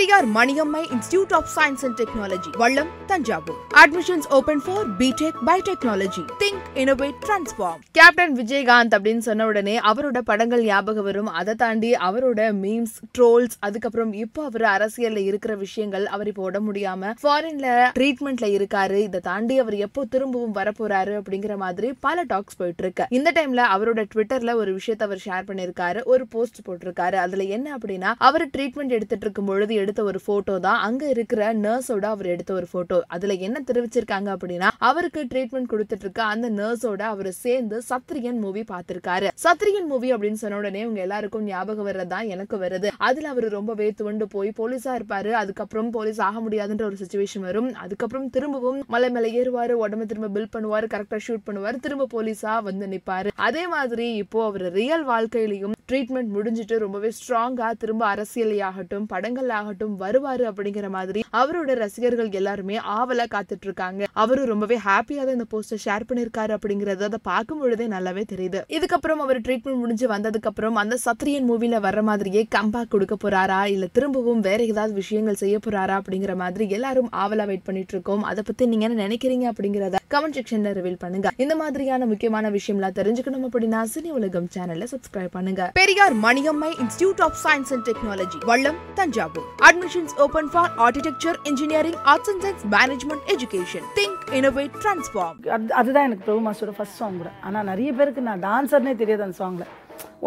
Periyar Maniammai institute of science and technology Vallam Thanjavur admissions open for B Tech biotechnology think innovate transform captain Vijayakanth அப்படின்னு சொன்ன உடனே அவரோட படங்கள் ஞாபகம் வரும். அதை தாண்டி அவரோட மீம்ஸ் ட்ரோல்ஸ் அதுக்கப்புறம் இப்போ அவர் அரசியல்ல இருக்கிற விஷயங்கள் அவர் இப்போ உட முடியாம ஃபாரின்ல ட்ரீட்மெண்ட்ல இருக்காரு. இதை தாண்டி அவர் எப்போ திரும்பவும் வரப்போறாரு அப்படிங்கிற மாதிரி பல டாக்ஸ் போயிட்டு இருக்கு இந்த டைம்ல அவரோட ட்விட்டர்ல ஒரு விஷயத்தை அவர் ஷேர் பண்ணிருக்காரு ஒரு போஸ்ட் போட்டிருக்காரு. அதுல என்ன அப்படின்னா அவர் ட்ரீட்மெண்ட் எடுத்துட்டு இருக்கும் பொழுது எடுத்த ஒரு போட்டோ தான். அங்க இருக்கிற நர்ஸோட அவர் எடுத்த ஒரு போட்டோ அதுல என்ன தெரிவிச்சிருக்காங்க அப்படின்னா அவருக்கு ட்ரீட்மெண்ட் கொடுத்துட்டு இருக்க அந்த நர்ஸோட அவர் சேர்ந்து சத்ரியன் மூவி பார்த்திருக்காரு. சத்ரியன் மூவி அப்படின்னு சொன்ன உடனே உங்க எல்லாருக்கும் ஞாபகம் வர்றதுதான் எனக்கு வருது. அதுல அவர் ரொம்பவே துவண்டு போய் போலீஸா இருப்பாரு. அதுக்கப்புறம் போலீஸ் ஆக முடியாதுன்ற ஒரு சுச்சுவேஷன் வரும். அதுக்கப்புறம் திரும்பவும் மலை மேல ஏறுவாரு. உடம்பு திரும்ப பில் பண்ணுவாரு. கரெக்டா ஷூட் பண்ணுவாரு. திரும்ப போலீஸா வந்து நிப்பாரு. அதே மாதிரி இப்போ அவர் ரியல் வாழ்க்கையிலையும் ட்ரீட்மெண்ட் முடிஞ்சிட்டு ரொம்பவே ஸ்ட்ராங்காக திரும்ப அரசியலையாகட்டும் படங்கள் ஆகட்டும் வருவார் அப்படிங்கிற மாதிரி அவரோட ரசிகர்கள் எல்லாருமே ஆவலாக காத்துட்டு இருக்காங்க அவரும் ரொம்பவே ஹாப்பியாக தான் இந்த போஸ்டர் ஷேர் பண்ணியிருக்காரு அப்படிங்கிறத அதை பார்க்கும் பொழுதே நல்லாவே தெரியுது. இதுக்கப்புறம் அவர் ட்ரீட்மெண்ட் முடிஞ்சு வந்ததுக்கப்புறம் அந்த சத்ரியன் மூவியில் வர மாதிரியே கம்பேக் கொடுக்க போகிறாரா இல்லை திரும்பவும் வேற ஏதாவது விஷயங்கள் செய்ய போகிறாரா அப்படிங்கிற மாதிரி எல்லாரும் ஆவலா வெயிட் பண்ணிட்டு இருக்கோம் அதை பற்றி நீங்க என்ன நினைக்கிறீங்க அப்படிங்கிறத கமெண்ட் செக்ஷனில் ரிவீல் பண்ணுங்க. இந்த மாதிரியான முக்கியமான விஷயம்லாம் தெரிஞ்சுக்கணும் அப்படின்னா சினி உலகம் சேனலை சப்ஸ்கிரைப் பண்ணுங்க. Periyar Maniammai institute of science and technology Vallam Thanjavur. Admissions open for architecture engineering arts and science management education think innovate transform அது அதுதான் எனக்கு பிரபு மாஸ்டரோட ஃபர்ஸ்ட் சாங் கூட. ஆனால் நிறைய பேருக்கு நான் டான்ஸர்னே தெரியாது அந்த சாங்கில்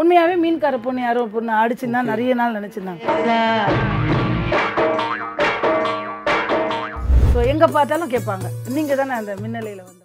உண்மையாகவே மீன்கார பொண்ணு யாரோ பொண்ணு ஆடிச்சுன்னா நிறைய நாள் நினச்சிருந்தாங்க. ஸோ எங்கே பார்த்தாலும் கேட்பாங்க. நீங்கள் தானே அந்த மின்னலையில் வந்து